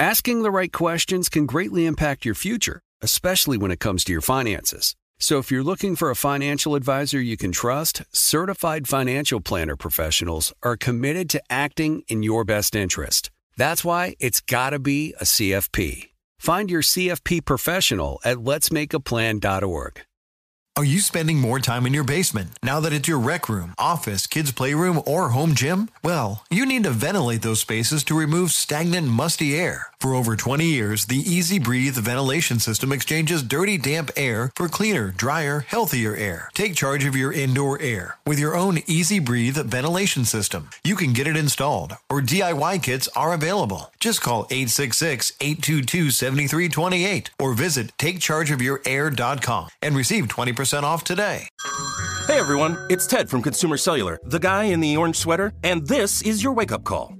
Asking the right questions can greatly impact your future, especially when it comes to your finances. So if you're looking for a financial advisor you can trust, certified financial planner professionals are committed to acting in your best interest. That's why it's got to be a CFP. Find your CFP professional at letsmakeaplan.org. Are you spending more time in your basement now that it's your rec room, office, kids' playroom, or home gym? Well, you need to ventilate those spaces to remove stagnant, musty air. For over 20 years, the Easy Breathe ventilation system exchanges dirty, damp air for cleaner, drier, healthier air. Take charge of your indoor air with your own Easy Breathe ventilation system. You can get it installed, or DIY kits are available. Just call 866 822 7328 or visit takechargeofyourair.com and receive 20% off today. Hey everyone, it's Ted from Consumer Cellular, the guy in the orange sweater, and this is your wake up call.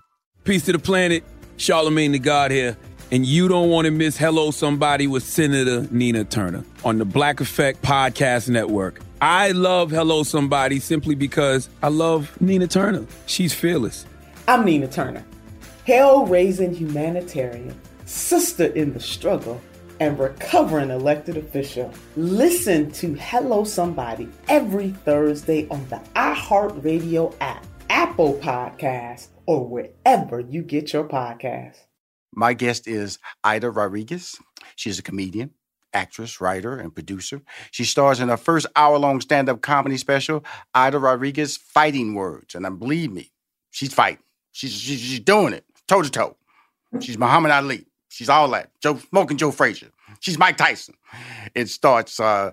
Peace to the planet. Charlemagne the God here. And you don't want to miss Hello Somebody with Senator Nina Turner on the Black Effect Podcast Network. I love Hello Somebody simply because I love Nina Turner. She's fearless. I'm Nina Turner, hell raising humanitarian, sister in the struggle, and recovering elected official. Listen to Hello Somebody every Thursday on the iHeartRadio app, Apple Podcasts, or wherever you get your podcasts. My guest is Aida Rodriguez. She's a comedian, actress, writer, and producer. She stars in her first hour long stand up comedy special, Aida Rodriguez Fighting Words. And believe me, she's fighting. She's, she's, she's doing it toe to toe. She's Muhammad Ali. She's all that. Joe, smoking Joe Frazier. She's Mike Tyson. It starts uh,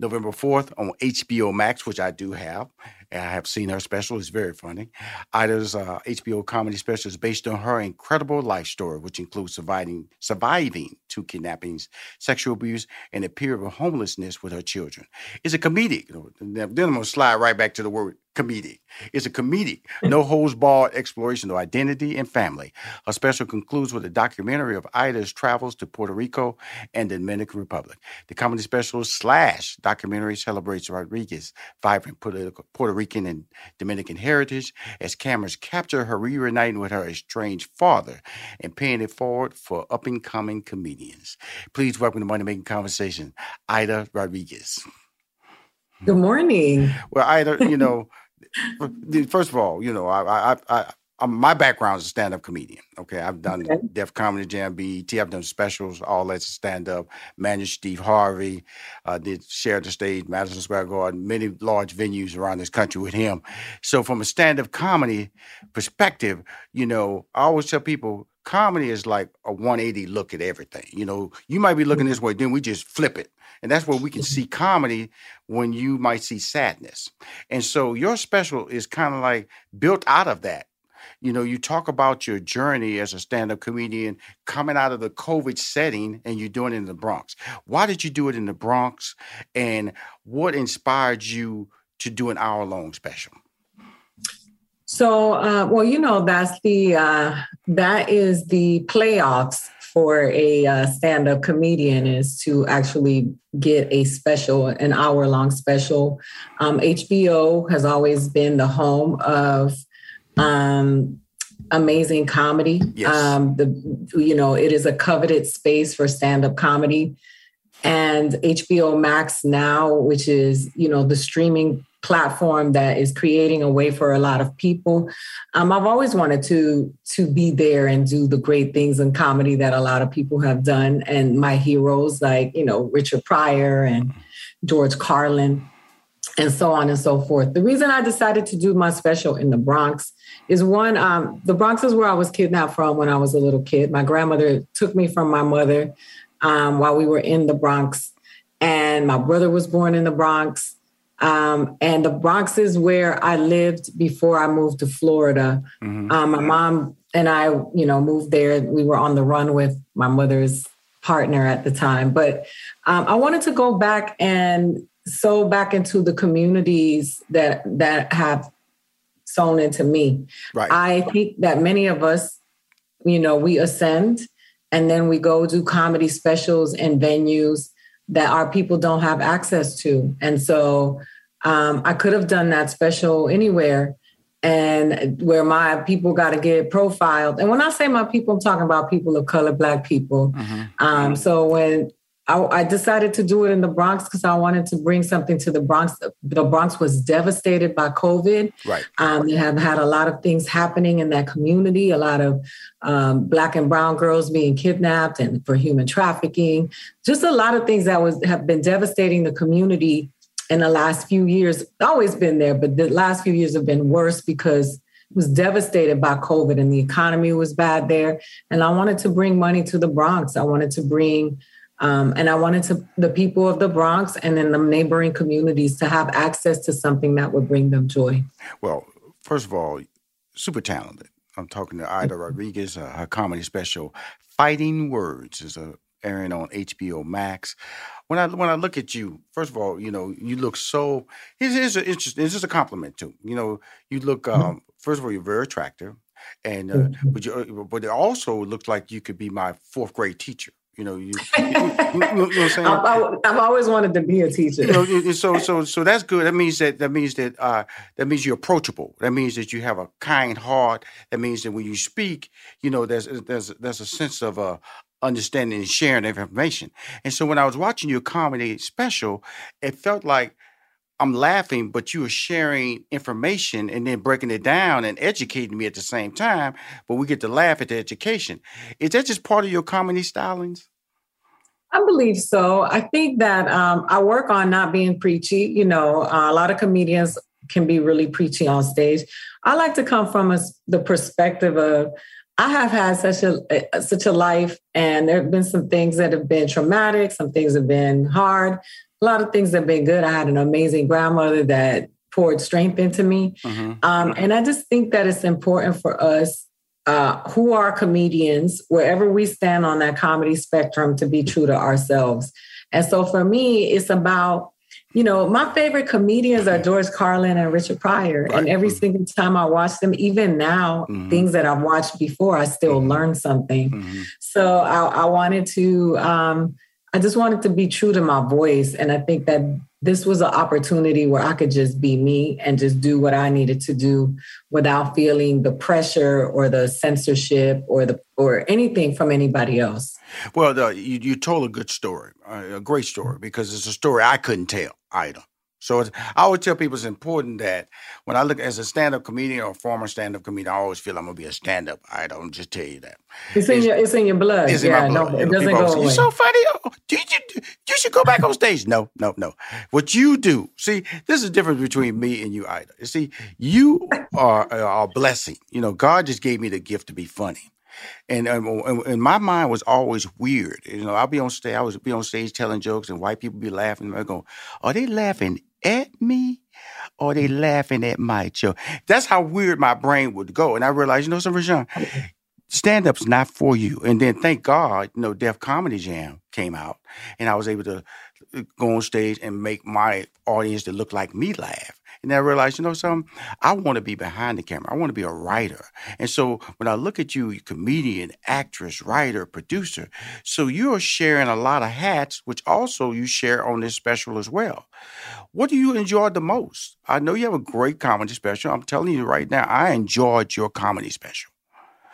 November 4th on HBO Max, which I do have. I have seen her special. It's very funny. Aida's uh, HBO comedy special is based on her incredible life story, which includes surviving surviving two kidnappings, sexual abuse, and a period of homelessness with her children. It's a comedic. Then I'm going to slide right back to the word comedic. It's a comedic, no holds barred exploration of identity and family. Her special concludes with a documentary of Aida's travels to Puerto Rico and the Dominican Republic. The comedy special slash documentary celebrates Rodriguez's vibrant political, Puerto Rican and Dominican heritage as cameras capture her reuniting with her estranged father and paying it forward for up and coming comedians. Please welcome to Money Making Conversation, Aida Rodriguez. Good morning. Well, Aida, you know, first of all, you know, I, I, I, My background is a stand-up comedian. Okay, I've done okay. Def Comedy Jam, BET. I've done specials, all that's stand-up. Managed Steve Harvey. Uh, did share the stage, Madison Square Garden, many large venues around this country with him. So, from a stand-up comedy perspective, you know, I always tell people comedy is like a 180 look at everything. You know, you might be looking this way, then we just flip it. And that's where we can see comedy when you might see sadness. And so your special is kind of like built out of that. You know, you talk about your journey as a stand up comedian coming out of the COVID setting and you're doing it in the Bronx. Why did you do it in the Bronx? And what inspired you to do an hour long special? So, uh, well, you know, that's the uh, that is the playoffs for a uh, stand-up comedian is to actually get a special, an hour-long special. Um, HBO has always been the home of um, amazing comedy. Yes. Um, the you know it is a coveted space for stand-up comedy. and HBO Max now, which is, you know, the streaming platform that is creating a way for a lot of people. Um, I've always wanted to to be there and do the great things in comedy that a lot of people have done, and my heroes like you know Richard Pryor and George Carlin, and so on and so forth. The reason I decided to do my special in the Bronx is one, um, the Bronx is where I was kidnapped from when I was a little kid. My grandmother took me from my mother um, while we were in the Bronx, and my brother was born in the Bronx. Um, and the Bronx is where I lived before I moved to Florida. Mm-hmm. Um, my mom and I, you know, moved there. We were on the run with my mother's partner at the time. But um, I wanted to go back and sow back into the communities that that have sown into me. Right. I think that many of us, you know, we ascend and then we go do comedy specials and venues that our people don't have access to. And so um, I could have done that special anywhere and where my people got to get profiled. And when I say my people, I'm talking about people of color, Black people. Mm-hmm. Um, so when I, I, decided to do it in the Bronx because I wanted to bring something to the Bronx. The Bronx was devastated by COVID. Right. Um, they have had a lot of things happening in that community. A lot of um, Black and Brown girls being kidnapped and for human trafficking. Just a lot of things that was have been devastating the community in the last few years. Always been there, but the last few years have been worse because it was devastated by COVID and the economy was bad there. And I wanted to bring money to the Bronx. I wanted to bring um, and I wanted to the people of the Bronx and then the neighboring communities to have access to something that would bring them joy. Well, first of all, super talented. I'm talking to Aida Rodriguez. Uh, her comedy special, "Fighting Words," is a uh, airing on HBO Max. When I when I look at you, first of all, you know you look so. It's, it's, a, it's, just, it's just a compliment too. You know, you look. Mm-hmm. Um, first of all, you're very attractive, and uh, mm-hmm. but you but it also looks like you could be my fourth grade teacher. You know, you, you, you, know what I'm saying. I've, I've, always wanted to be a teacher. You know, so so so that's good. That means that that means that uh, that means you're approachable. That means that you have a kind heart. That means that when you speak, you know, there's there's there's a sense of uh, understanding and sharing of information. And so when I was watching your comedy special, it felt like I'm laughing, but you are sharing information and then breaking it down and educating me at the same time. But we get to laugh at the education. Is that just part of your comedy stylings? I believe so. I think that um, I work on not being preachy. You know, uh, a lot of comedians can be really preachy on stage. I like to come from a, the perspective of I have had such a, such a life, and there have been some things that have been traumatic. Some things have been hard. A lot of things have been good. I had an amazing grandmother that poured strength into me, mm-hmm. um, and I just think that it's important for us uh, who are comedians, wherever we stand on that comedy spectrum, to be true to ourselves. And so for me, it's about, you know, my favorite comedians are George Carlin and Richard Pryor. Right. And every single time I watch them, even now, mm-hmm. things that I've watched before, I still mm-hmm. learn something. Mm-hmm. So I, I, wanted to, um, I just wanted to be true to my voice. And I think that this was an opportunity where I could just be me and just do what I needed to do without feeling the pressure or the censorship or the or anything from anybody else. Well, the, you you told a good story, a great story because it's a story I couldn't tell either. So I always tell people it's important that when I look as a stand-up comedian or a former stand-up comedian, I always feel I'm gonna be a stand-up. I don't just tell you that. It's in it's, your it's in your blood. It's yeah, in my blood. No, it doesn't go away. You're so funny. Oh, you, you, you should go back on stage. No, no, no. What you do, see, this is the difference between me and you, Aida. You see, you are, are a blessing. You know, God just gave me the gift to be funny. And, um, and, and my mind was always weird. You know, I'll be on stage. I was be on stage telling jokes, and white people be laughing. I go, "Are they laughing at me or they laughing at my joke. That's how weird my brain would go. And I realized, you know, some Rushion, stand up's not for you. And then thank God, you know, Def Comedy Jam came out and I was able to uh, go on stage and make my audience that look like me laugh. And I realized, you know, something, I want to be behind the camera. I want to be a writer. And so when I look at you, comedian, actress, writer, producer, so you're sharing a lot of hats, which also you share on this special as well. What do you enjoy the most? I know you have a great comedy special. I'm telling you right now, I enjoyed your comedy special.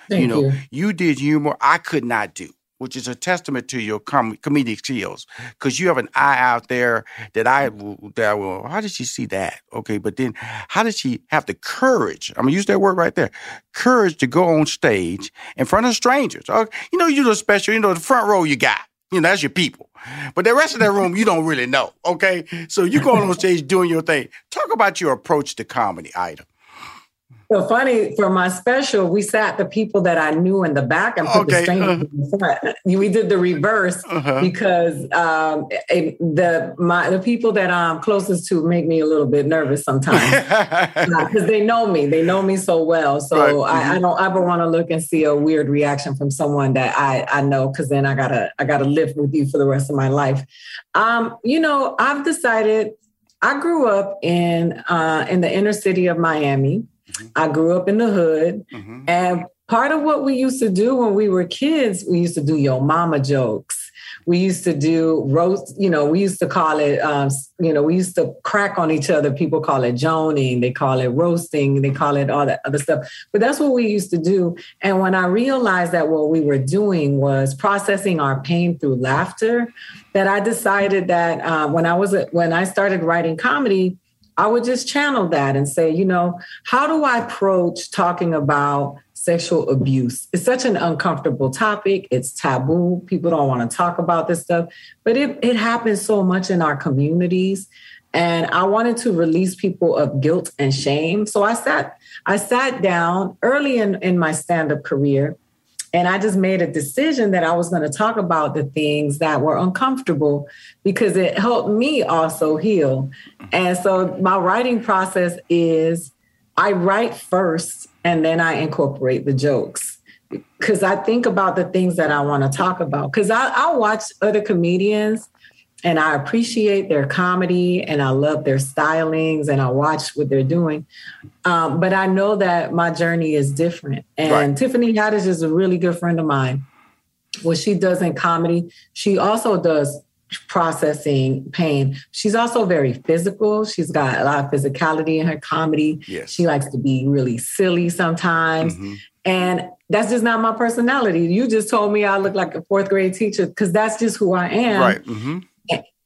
Thank you know, you. you did humor I could not do. Which is a testament to your com- comedic skills, because you have an eye out there that I that I will. How did she see that? Okay, but then how did she have the courage? I'm gonna use that word right there, courage to go on stage in front of strangers. Oh, you know, you do special. You know, the front row you got. You know, that's your people. But the rest of that room, you don't really know. Okay, so you going on stage doing your thing. Talk about your approach to comedy, Aida. So funny for my special, we sat the people that I knew in the back and put okay. the strangers uh, in the front. We did the reverse uh-huh. because um, the my the people that I'm closest to make me a little bit nervous sometimes because they know me. They know me so well. So right. mm-hmm. I, I, don't ever want to look and see a weird reaction from someone that I I know because then I gotta I gotta live with you for the rest of my life. Um, you know, I've decided. I grew up in uh, in the inner city of Miami. Mm-hmm. I grew up in the hood. Mm-hmm. And part of what we used to do when we were kids, we used to do yo mama jokes. We used to do roast, you know, we used to call it, um, you know, we used to crack on each other. People call it joning, they call it roasting, they call it all that other stuff. But that's what we used to do. And when I realized that what we were doing was processing our pain through laughter, that I decided that uh, when I was when I started writing comedy, I would just channel that and say, you know, how do I approach talking about sexual abuse? It's such an uncomfortable topic. It's taboo. People don't want to talk about this stuff, but it, it happens so much in our communities. And I wanted to release people of guilt and shame. So I sat, I sat down early in, in my stand-up career and I just made a decision that I was going to talk about the things that were uncomfortable because it helped me also heal. And so my writing process is I write first and then I incorporate the jokes because I think about the things that I want to talk about. Because I, watch other comedians and I appreciate their comedy and I love their stylings and I watch what they're doing. Um, but I know that my journey is different. And right. Tiffany Haddish is a really good friend of mine. What she does in comedy, she also does processing pain. She's also very physical. She's got a lot of physicality in her comedy. Yes. She likes to be really silly sometimes. Mm-hmm. And that's just not my personality. You just told me I look like a fourth grade teacher because that's just who I am. Right. Mm-hmm.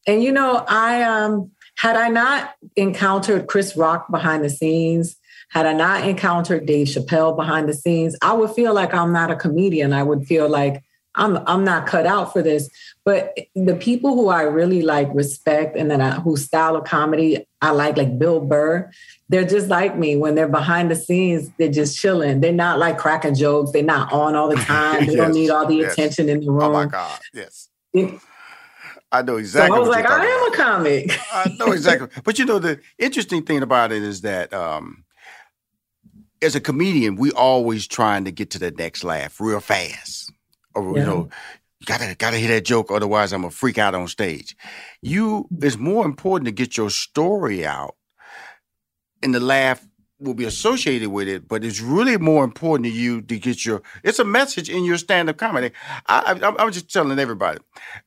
And you know, I um had I not encountered Chris Rock behind the scenes, had I not encountered Dave Chappelle behind the scenes, I would feel like I'm not a comedian. I would feel like I'm I'm not cut out for this. But the people who I really like respect and then I, whose style of comedy I like, like Bill Burr, they're just like me. When they're behind the scenes, they're just chilling. They're not like cracking jokes. They're not on all the time. They yes, don't need all the yes. attention in the room. Oh my God! Yes. It, I know exactly. So I was like, I am about. a comic. I know exactly. But you know, the interesting thing about it is that um, as a comedian, we always trying to get to the next laugh real fast. Or yeah. you know, you gotta gotta hear that joke, otherwise I'm gonna freak out on stage. You it's more important to get your story out, and the laugh will be associated with it, but it's really more important to you to get your. It's a message in your stand-up comedy. I, I, I'm just telling everybody,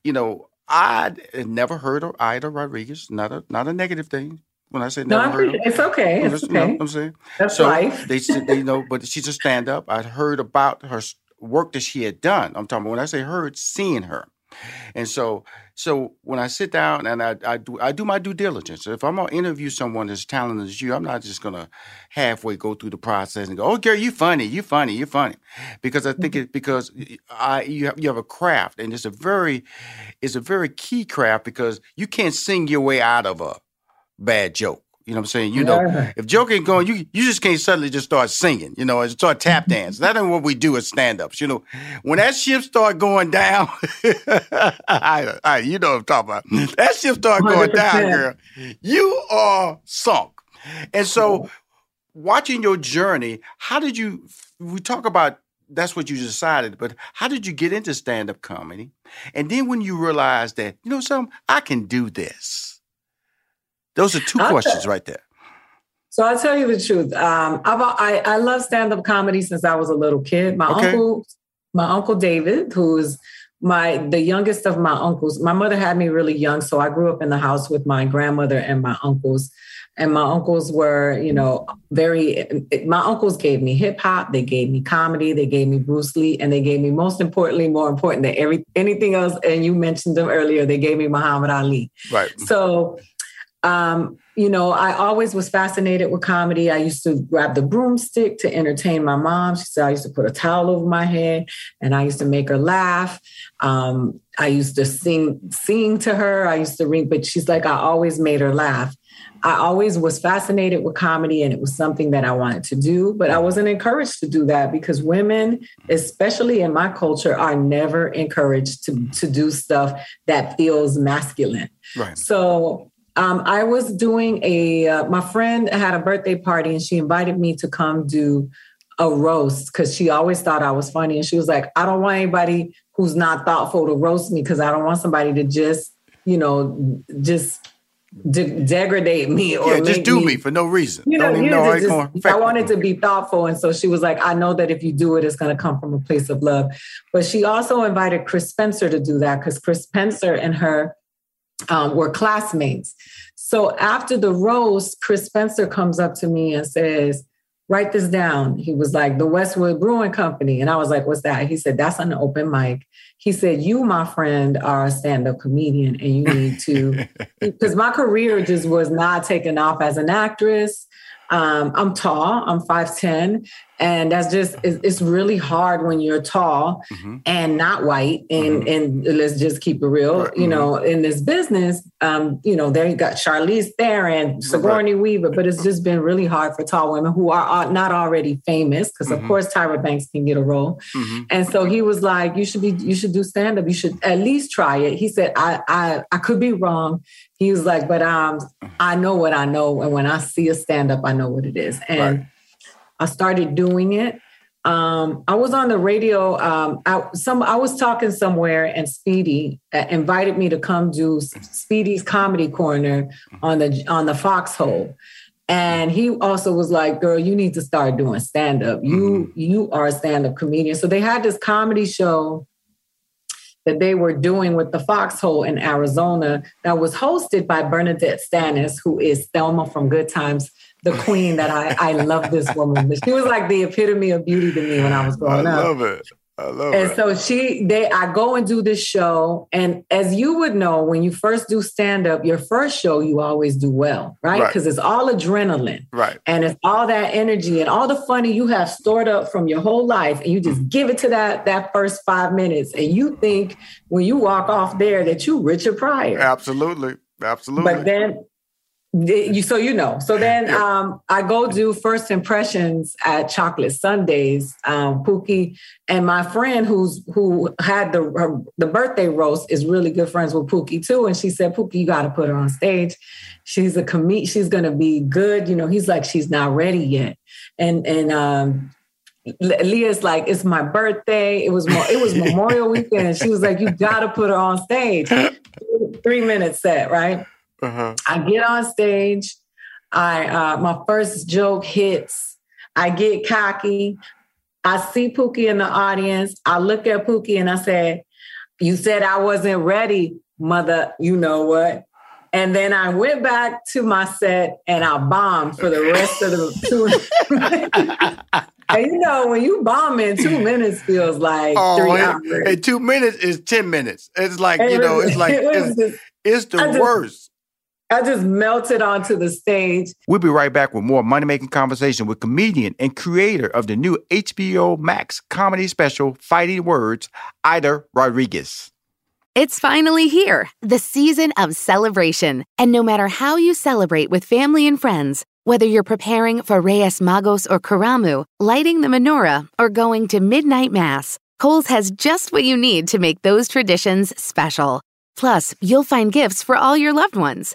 you know, I never heard of Aida Rodriguez. Not a not a negative thing. When I say never no, heard of, it's okay. It's okay. You know I'm saying that's so life. they said they know, but she's a stand up. I'd heard about her work that she had done. I'm talking when I say heard, seeing her, and so so when I sit down and I, I do I do my due diligence. If I'm gonna interview someone as talented as you, I'm not just gonna halfway go through the process and go, "Oh, Gary, you funny, you funny, you funny," because I think mm-hmm. it because I you have you have a craft and it's a very it's a very key craft because you can't sing your way out of a bad joke. You know what I'm saying? You know, yeah. if joke ain't going, you you just can't suddenly just start singing, you know, and start tap dance. that ain't what we do as stand-ups. You know, when that ship start going down, I, I, you know what I'm talking about. That ship start going 100%. down, girl. You are sunk. And so watching your journey, how did you we talk about that's what you decided, but how did you get into stand-up comedy? And then when you realized that, you know something, I can do this those are 2 I'll questions tell, right there. So I'll tell you the truth. Um, I've, I, I love stand up comedy since I was a little kid. My okay. uncle, my uncle David, who's my the youngest of my uncles. My mother had me really young, so I grew up in the house with my grandmother and my uncles. And my uncles were, you know, very. My uncles gave me hip hop, they gave me comedy, they gave me Bruce Lee, and they gave me most importantly, more important than every anything else. And you mentioned them earlier. They gave me Muhammad Ali. Right. So um, you know, I always was fascinated with comedy. I used to grab the broomstick to entertain my mom. She said I used to put a towel over my head and I used to make her laugh. Um, I used to sing, sing to her. I used to ring, but she's like, I always made her laugh. I always was fascinated with comedy and it was something that I wanted to do, but I wasn't encouraged to do that because women, especially in my culture, are never encouraged to, to do stuff that feels masculine. Right. So um, I was doing a, uh, my friend had a birthday party and she invited me to come do a roast because she always thought I was funny. And she was like, I don't want anybody who's not thoughtful to roast me because I don't want somebody to just, you know, just de- degrade me or yeah, just do me, me, for no reason. You know, you know just- I wanted to be thoughtful. And so she was like, I know that if you do it, it's going to come from a place of love. But she also invited Chris Spencer to do that because Chris Spencer and her um, were classmates. So after the roast, Chris Spencer comes up to me and says, Write this down. He was like, The Westwood Brewing Company. And I was like, What's that? He said, That's an open mic. He said, You, my friend, are a stand up comedian and you need to, because my career just was not taking off as an actress. Um, I'm tall, I'm 5'10, and that's just, it's, it's really hard when you're tall Mhm. and not white. And, and let's just keep it real, Right, you know, in this business, um, you know, there you got Charlize Theron, Sigourney Weaver, but it's just been really hard for tall women who are, not already famous, because of Mhm. course Tyra Banks can get a role. Mhm. And so he was like, "You should be, you should do stand up. You should at least try it." He said, "I, I, I could be wrong." He was like, "But um, I know what I know, and when I see a stand up, I know what it is." And Right. I started doing it. Um, I was on the radio. Um, I, some I was talking somewhere, and Speedy uh, invited me to come do Speedy's comedy corner on the on the Foxxhole. And he also was like, "Girl, you need to start doing stand up. You you are a stand up comedian." So they had this comedy show that they were doing with the Foxxhole in Arizona that was hosted by Bernadette Stannis, who is Thelma from Good Times, the queen that I, I love this woman. She was like the epitome of beauty to me when I was I growing up. I love it. I love it. And it. so she, they, I go and do this show, and as you would know, when you first do stand up, your first show you always do well, right? Right. Because it's all adrenaline right. and it's all that energy and all the funny you have stored up from your whole life and you just mm-hmm. give it to that that first five minutes and you think when you walk off there that you richard pryor Absolutely. Absolutely. but then you so you know. So then um i go do first impressions at chocolate sundays um pookie. And my friend who's who had the her, the birthday roast is really good friends with pookie too. And she said pookie you got to put her on stage. She's a comed she's gonna be good. You know he's like she's not ready yet. And and um Leah's like, it's my birthday. It was mo- it was Memorial Weekend. She was like, you gotta put her on stage. Three minute set, right? Uh-huh. I get on stage. I uh, my first joke hits. I get cocky. I see Pookie in the audience. I look at Pookie and I said, "You said I wasn't ready, mother. You know what?" And then I went back to my set and I bombed for the rest of the two. and you know, when you bomb in two minutes feels like Oh, three hours. and two minutes is 10 minutes. It's like, It you know, was- it's like, it it's, just- it's the I just- worst. I just melted onto the stage. We'll be right back with more money making conversation with comedian and creator of the new HBO Max comedy special, Fighting Words, Aida Rodriguez. It's finally here, the season of celebration. And no matter how you celebrate with family and friends, whether you're preparing for Reyes Magos or Karamu, lighting the menorah, or going to midnight mass, Kohl's has just what you need to make those traditions special. Plus, you'll find gifts for all your loved ones.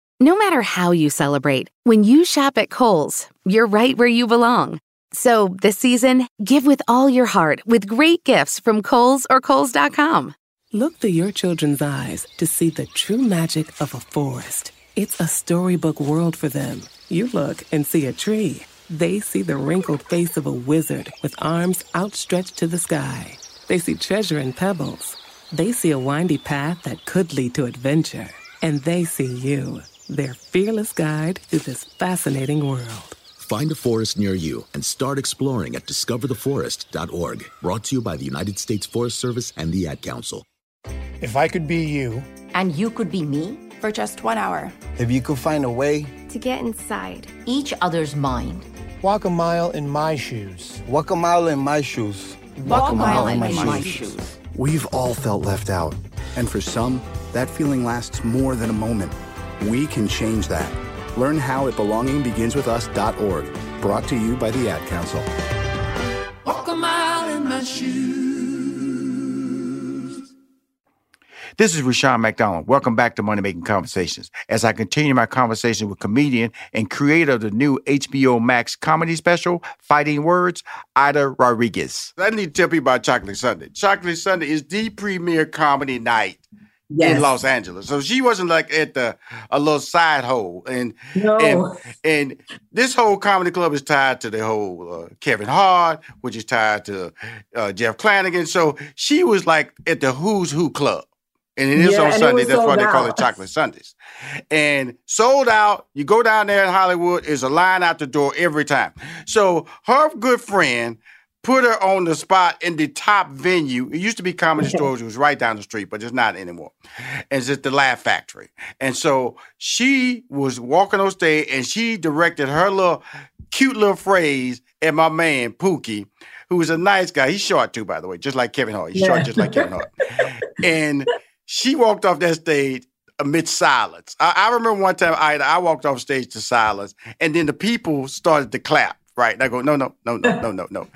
No matter how you celebrate, when you shop at Kohl's, you're right where you belong. So this season, give with all your heart with great gifts from Kohl's or Kohl's.com. Look through your children's eyes to see the true magic of a forest. It's a storybook world for them. You look and see a tree. They see the wrinkled face of a wizard with arms outstretched to the sky. They see treasure in pebbles. They see a windy path that could lead to adventure. And they see you, their fearless guide through this fascinating world. Find a forest near you and start exploring at discovertheforest.org. Brought to you by the United States Forest Service and the Ad Council. If I could be you, and you could be me for just one hour, if you could find a way to get inside each other's mind, walk a mile in my shoes, walk a mile in my shoes, walk, walk a mile, mile in, my, in my shoes. shoes. We've all felt left out, and for some, that feeling lasts more than a moment. We can change that. Learn how at belongingbeginswithus.org. Brought to you by the Ad Council. Walk a mile in my shoes. This is Rushion McDonald. Welcome back to Money Making Conversations. As I continue my conversation with comedian and creator of the new HBO Max comedy special, Fighting Words, Aida Rodriguez. I need to tell people about Chocolate Sunday. Chocolate Sunday is the premier comedy night Yes. in Los Angeles. So she wasn't like at the a little side hole. And no. and, and this whole comedy club is tied to the whole uh, Kevin Hart, which is tied to uh, Jeff Flanagan. So she was like at the Who's Who club. And it is yeah, on Sunday. That's why they call it Chocolate Sundays. And sold out. You go down there in Hollywood, is a line out the door every time. So her good friend put her on the spot in the top venue. It used to be Comedy Stores. It was right down the street, but it's not anymore. And it's at the Laugh Factory. And so she was walking on stage and she directed her little cute little phrase at my man, Pookie, who was a nice guy. He's short too, by the way, just like Kevin Hart. He's yeah. short just like Kevin Hart. and she walked off that stage amidst silence. I, I remember one time I, I walked off stage to silence, and then the people started to clap. Right. And I go, no, no, no, no, no, no, no.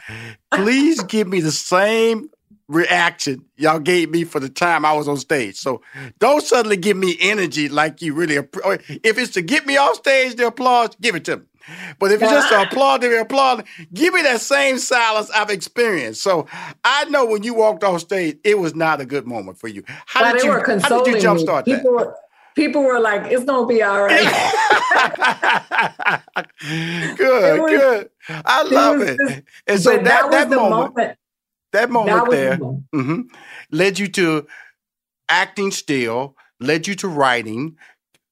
Please give me the same reaction y'all gave me for the time I was on stage. So don't suddenly give me energy like you really. If it's to get me off stage, the applause, give it to me. But if it's just to applaud to applaud, give me that same silence I've experienced. So I know when you walked off stage, it was not a good moment for you. How, did you, how did you jumpstart that? Were, people were like, "It's gonna be all right." good, was, good. I love it. Just, and so that, that, that moment, moment, that moment that there, the moment. Mm-hmm, led you to acting still, led you to writing,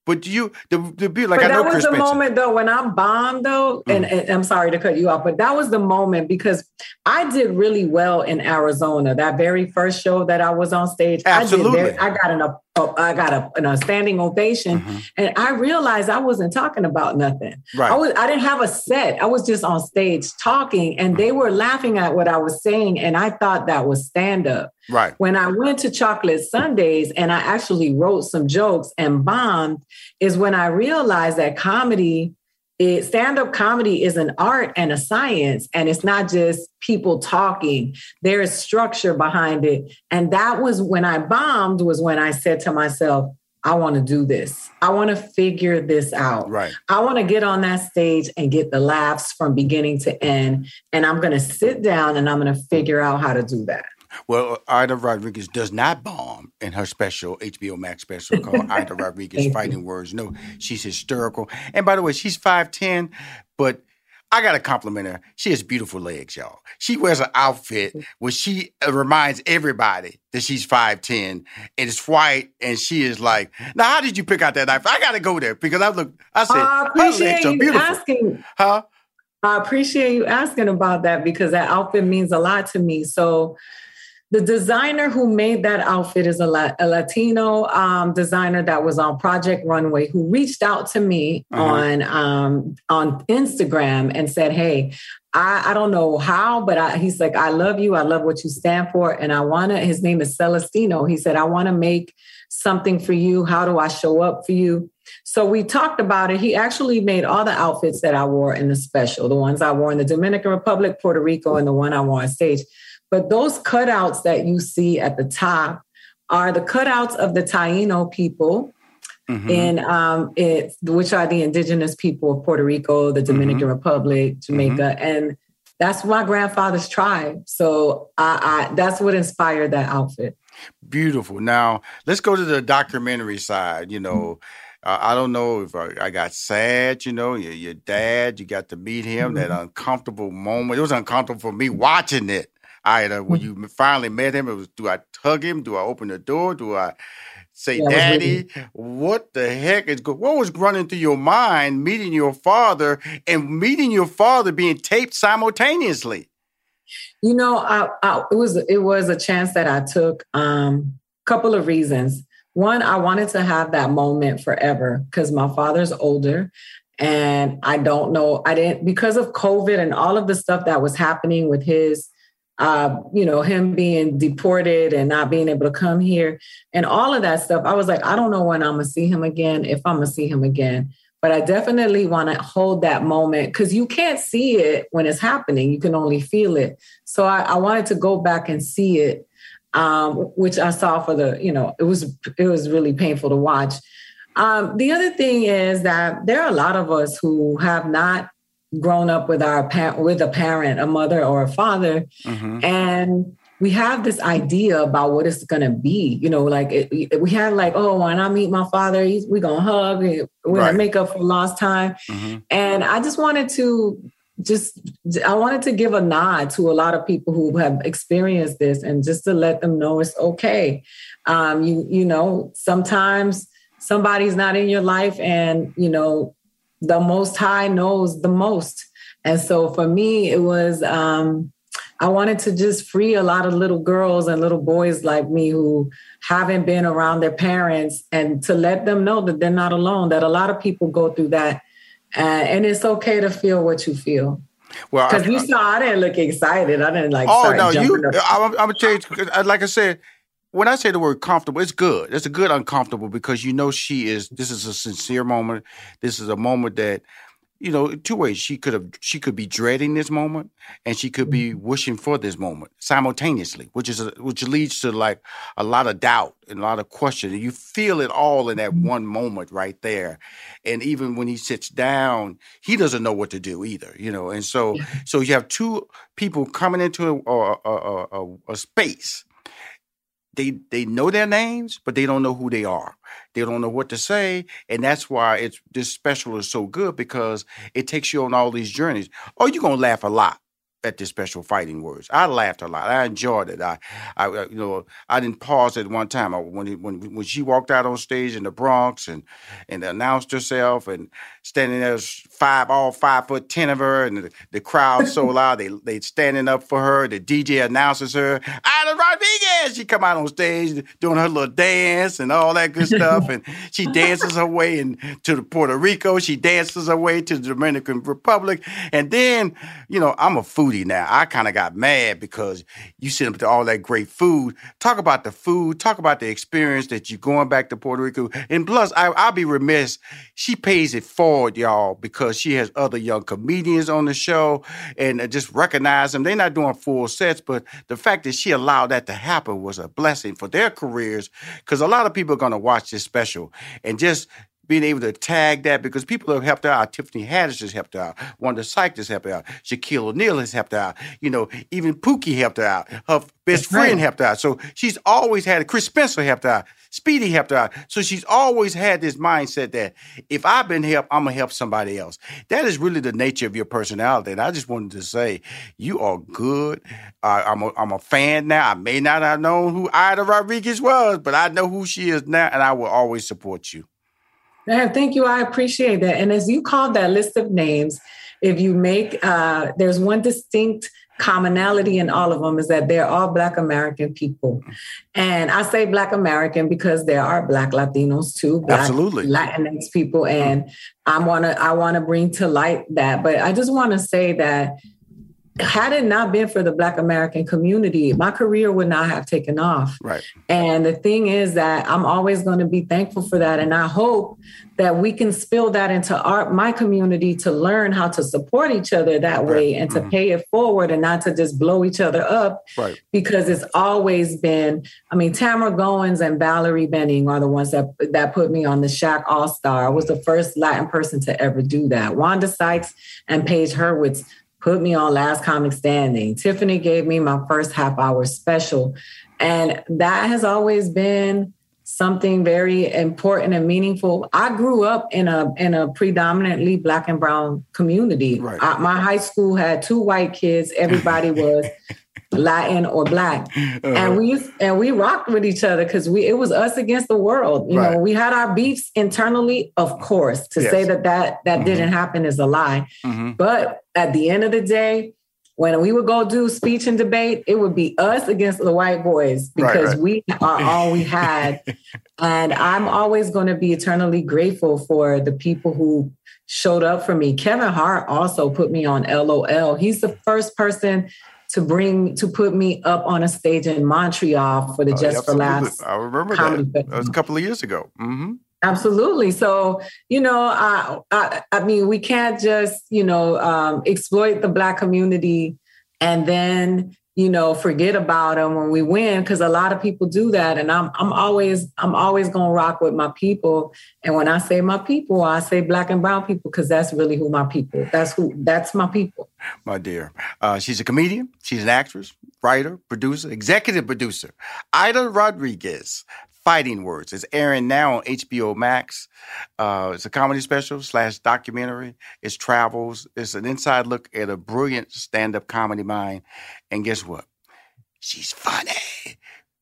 but you, the, the be like but I know that was Chris the Benson. moment though when I bombed though, mm. and, and, I'm sorry to cut you off, but that was the moment because I did really well in Arizona. That very first show that I was on stage, Absolutely. I, did very, I got an oh, I got a, a standing ovation, mm-hmm. and I realized I wasn't talking about nothing. Right. I was I didn't have a set. I was just on stage talking, and they were laughing at what I was saying, and I thought that was stand up. Right. When I went to Chocolate Sundays and I actually wrote some jokes and bombed, is when I realized that comedy, stand up comedy is an art and a science, and it's not just people talking. There is structure behind it. And that was when I bombed, was when I said to myself, I want to do this. I want to figure this out. Right. I want to get on that stage and get the laughs from beginning to end. And I'm going to sit down and I'm going to figure out how to do that. Well, Aida Rodriguez does not bomb in her special HBO Max special called Aida Rodriguez Fighting Words. No, she's hysterical. And by the way, she's 5'10, but I got to compliment her. She has beautiful legs, y'all. She wears an outfit where she uh, reminds everybody that she's 5'10 and it's white and she is like, now how did you pick out that outfit? I got to go there because I look, I said, I appreciate you beautiful. asking. Huh? I appreciate you asking about that because that outfit means a lot to me. So the designer who made that outfit is a, La- a Latino um, designer that was on Project Runway who reached out to me uh-huh. on um, on Instagram and said, "Hey, I, I don't know how, but I, he's like, I love you. I love what you stand for, and I want to." His name is Celestino. He said, "I want to make something for you. How do I show up for you?" So we talked about it. He actually made all the outfits that I wore in the special, the ones I wore in the Dominican Republic, Puerto Rico, and the one I wore on stage. But those cutouts that you see at the top are the cutouts of the Taino people. Mm-hmm. In um, it, which are the indigenous people of Puerto Rico, the Dominican mm-hmm. Republic, Jamaica, mm-hmm. and that's my grandfather's tribe. So I, I, that's what inspired that outfit. Beautiful. Now let's go to the documentary side. You know, uh, I don't know if I, I, got sad. You know, your, your dad. You got to meet him. Mm-hmm. That uncomfortable moment. It was uncomfortable for me watching it. I when mm-hmm. you finally met him, it was do I tug him? Do I open the door? Do I say, yeah, Daddy, what the heck is go- what was running through your mind meeting your father and meeting your father being taped simultaneously? You know, I, I, it was it was a chance that I took. Um, couple of reasons. One, I wanted to have that moment forever because my father's older, and I don't know. I didn't because of COVID and all of the stuff that was happening with his uh, you know, him being deported and not being able to come here and all of that stuff. I was like, I don't know when I'm gonna see him again, if I'm gonna see him again. But I definitely want to hold that moment because you can't see it when it's happening. You can only feel it. So I, I wanted to go back and see it, um, which I saw for the, you know, it was it was really painful to watch. Um, the other thing is that there are a lot of us who have not grown up with our parent, with a parent, a mother or a father, mm-hmm. and we have this idea about what it's going to be. You know, like it, we had like, oh, when I meet my father, he's, we gonna hug, we're right. gonna make up for lost time, mm-hmm. and I just wanted to just I wanted to give a nod to a lot of people who have experienced this and just to let them know it's okay. Um, you you know, sometimes somebody's not in your life and you know the most high knows the most and so for me it was um I wanted to just free a lot of little girls and little boys like me who haven't been around their parents and to let them know that they're not alone, that a lot of people go through that. Uh, and it's okay to feel what you feel. Well, because you saw, I didn't look excited. I didn't like. Oh no, you! I'm, I'm gonna tell you, like I said, when I say the word comfortable, it's good. It's a good uncomfortable because you know she is. This is a sincere moment. This is a moment that, you know, two ways. She could have. She could be dreading this moment, and she could be mm-hmm. wishing for this moment simultaneously, which is a, which leads to like a lot of doubt and a lot of question. And you feel it all in that mm-hmm. one moment right there. And even when he sits down, he doesn't know what to do either. You know, and so so you have two people coming into a, a, a space they they know their names, but they don't know who they are. They don't know what to say, and that's why it's this special is so good because it takes you on all these journeys. Oh, you're gonna laugh a lot at the special fighting words. I laughed a lot. I enjoyed it. I, I uh, you know, I didn't pause at one time. I, when when when she walked out on stage in the Bronx and and announced herself and standing there, five all five foot ten of her, and the, the crowd so loud they they standing up for her. The DJ announces her, Aida Rodriguez. She come out on stage doing her little dance and all that good stuff, and she dances her way into Puerto Rico. She dances her way to the Dominican Republic, and then you know I'm a foodie now. I kind of got mad because you sent up to all that great food. Talk about the food. Talk about the experience that you're going back to Puerto Rico, and plus I, I'll be remiss. She pays it forward y'all, because she has other young comedians on the show and uh, just recognize them. They're not doing full sets, but the fact that she allowed that to happen was a blessing for their careers because a lot of people are going to watch this special and just being able to tag that because people have helped out. Tiffany Haddish has helped out. Wanda Sykes has helped out. Shaquille O'Neal has helped out. You know, even Pookie helped out. Her best That's friend right. helped out. So she's always had Chris Spencer helped out. Speedy helped out. So she's always had this mindset that if I've been helped, I'm gonna help somebody else. That is really the nature of your personality. And I just wanted to say, you are good. Uh, I'm, a, I'm a fan now. I may not have known who Aida Rodriguez was, but I know who she is now, and I will always support you. Yeah, thank you. I appreciate that. And as you called that list of names, if you make, uh, there's one distinct commonality in all of them is that they're all Black American people. And I say Black American because there are Black Latinos too, Black Absolutely. Latinx people. And I want to, I want to bring to light that. But I just want to say that had it not been for the Black American community, my career would not have taken off. Right. And the thing is that I'm always going to be thankful for that. And I hope that we can spill that into our my community to learn how to support each other that way and to mm-hmm. pay it forward and not to just blow each other up. Right. Because it's always been, I mean, Tamara Goins and Valerie Benning are the ones that that put me on the Shaq All Star. I was the first Latin person to ever do that. Wanda Sykes and Page Hurwitz put me on Last Comic Standing. Tiffany gave me my first half hour special. And that has always been something very important and meaningful. I grew up in a in a predominantly black and brown community. Right. I, my high school had two white kids. Everybody was Latin or black, uh-huh. and we and we rocked with each other because we it was us against the world. You right. know, we had our beefs internally, of course. To yes. say that that that mm-hmm. didn't happen is a lie. Mm-hmm. But at the end of the day, when we would go do speech and debate, it would be us against the white boys because right, right. we are all we had. and I'm always going to be eternally grateful for the people who showed up for me. Kevin Hart also put me on LOL. He's the first person to bring to put me up on a stage in Montreal for the oh, Just for Laughs. I remember that. That was a couple of years ago. Mm-hmm. Absolutely. So, you know, I, I, I mean, we can't just, you know, um, exploit the Black community and then you know forget about them when we win because a lot of people do that and i'm i'm always i'm always to rock with my people and when i say my people i say black and brown people because that's really who my people that's who that's my people. My dear uh, she's a comedian she's an actress writer producer executive producer aida rodriguez Fighting Words. It's airing now on HBO Max. Uh, it's a comedy special slash documentary. It's travels. It's an inside look at a brilliant stand up comedy mind. And guess what? She's funny.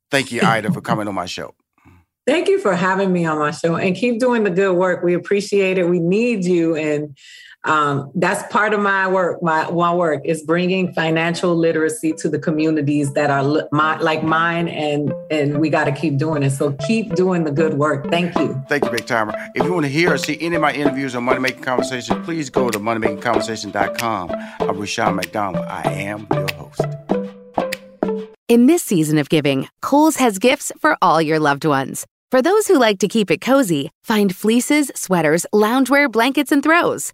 Thank you, Aida, for coming on my show. Thank you for having me on my show and keep doing the good work. We appreciate it. We need you. And um, that's part of my work. My, my work is bringing financial literacy to the communities that are li- my, like mine, and and we got to keep doing it. So keep doing the good work. Thank you. Thank you, Big Timer. If you want to hear or see any of my interviews on Money Making Conversation, please go to moneymakingconversation.com. I'm Rushion McDonald. I am your host. In this season of giving, Kohl's has gifts for all your loved ones. For those who like to keep it cozy, find fleeces, sweaters, loungewear, blankets, and throws.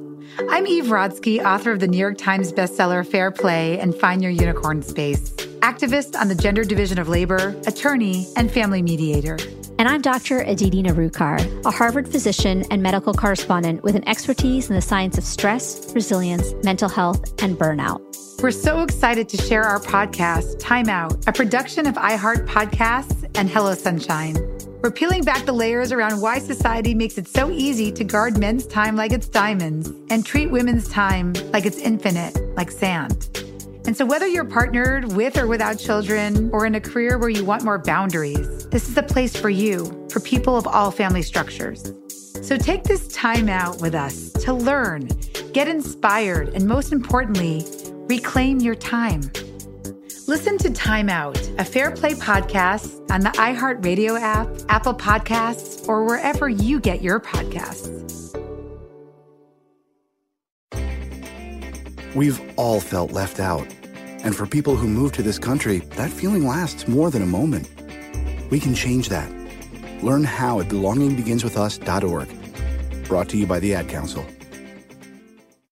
I'm Eve Rodsky, author of the New York Times bestseller Fair Play and Find Your Unicorn Space activist on the Gender Division of Labor, attorney, and family mediator. And I'm Dr. Aditi Nerurkar, a Harvard physician and medical correspondent with an expertise in the science of stress, resilience, mental health, and burnout. We're so excited to share our podcast, Time Out, a production of iHeart Podcasts and Hello Sunshine. We're peeling back the layers around why society makes it so easy to guard men's time like it's diamonds and treat women's time like it's infinite, like sand. And so, whether you're partnered with or without children, or in a career where you want more boundaries, this is a place for you, for people of all family structures. So, take this time out with us to learn, get inspired, and most importantly, reclaim your time. Listen to Time Out, a Fair Play podcast on the iHeartRadio app, Apple Podcasts, or wherever you get your podcasts. We've all felt left out. And for people who move to this country, that feeling lasts more than a moment. We can change that. Learn how at belongingbeginswithus.org. Brought to you by the Ad Council.